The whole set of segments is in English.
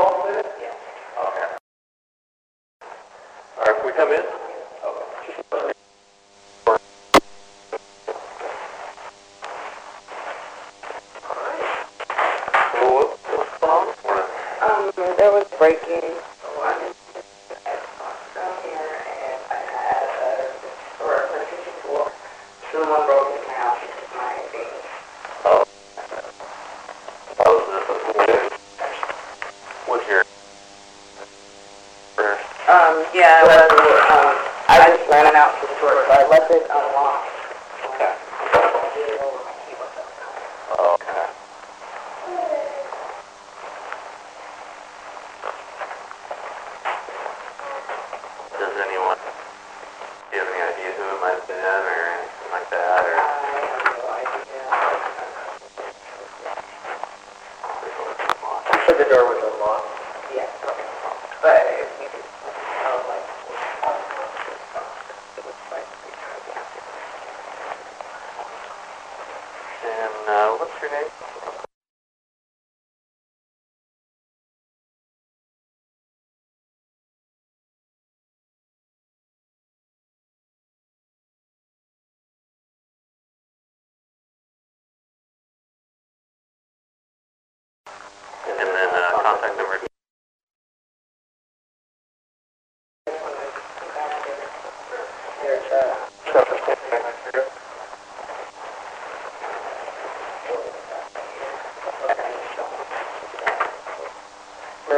All right, can we come in? Okay. Um, there was breaking. Um, yeah, I was, it. um, I just ran it out to the door, so I left it unlocked. Okay. Okay. Does anyone, have any idea who it might have or anything like that, or? I the door was Uh, what's your name? And then uh, contact number.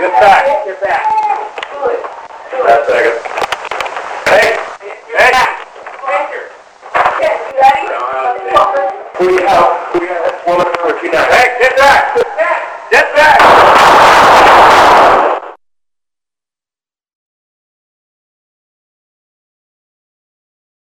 Get back. Get back. Do it. Do it. Hey. Hey. Victor. Yes, you have? Who do you two now. Hey, get back. Get back. Get back.